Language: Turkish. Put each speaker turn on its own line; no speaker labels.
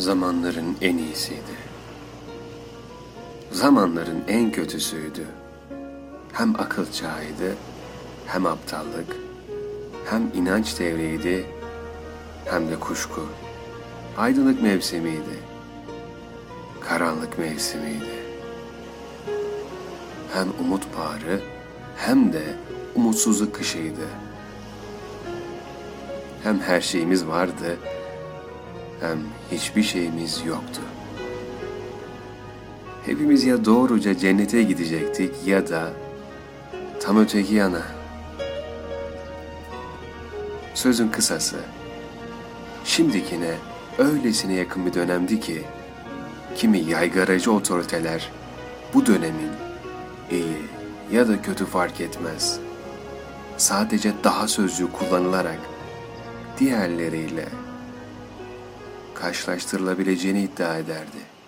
zamanların en iyisiydi. Zamanların en kötüsüydü. Hem akıl çağıydı, hem aptallık, hem inanç devriydi, hem de kuşku. Aydınlık mevsimiydi, karanlık mevsimiydi. Hem umut bağrı, hem de umutsuzluk kışıydı. Hem her şeyimiz vardı, hem hiçbir şeyimiz yoktu. Hepimiz ya doğruca cennete gidecektik ya da tam öteki yana. Sözün kısası, şimdikine öylesine yakın bir dönemdi ki, kimi yaygaracı otoriteler bu dönemin iyi ya da kötü fark etmez. Sadece daha sözcüğü kullanılarak diğerleriyle karşılaştırılabileceğini iddia ederdi.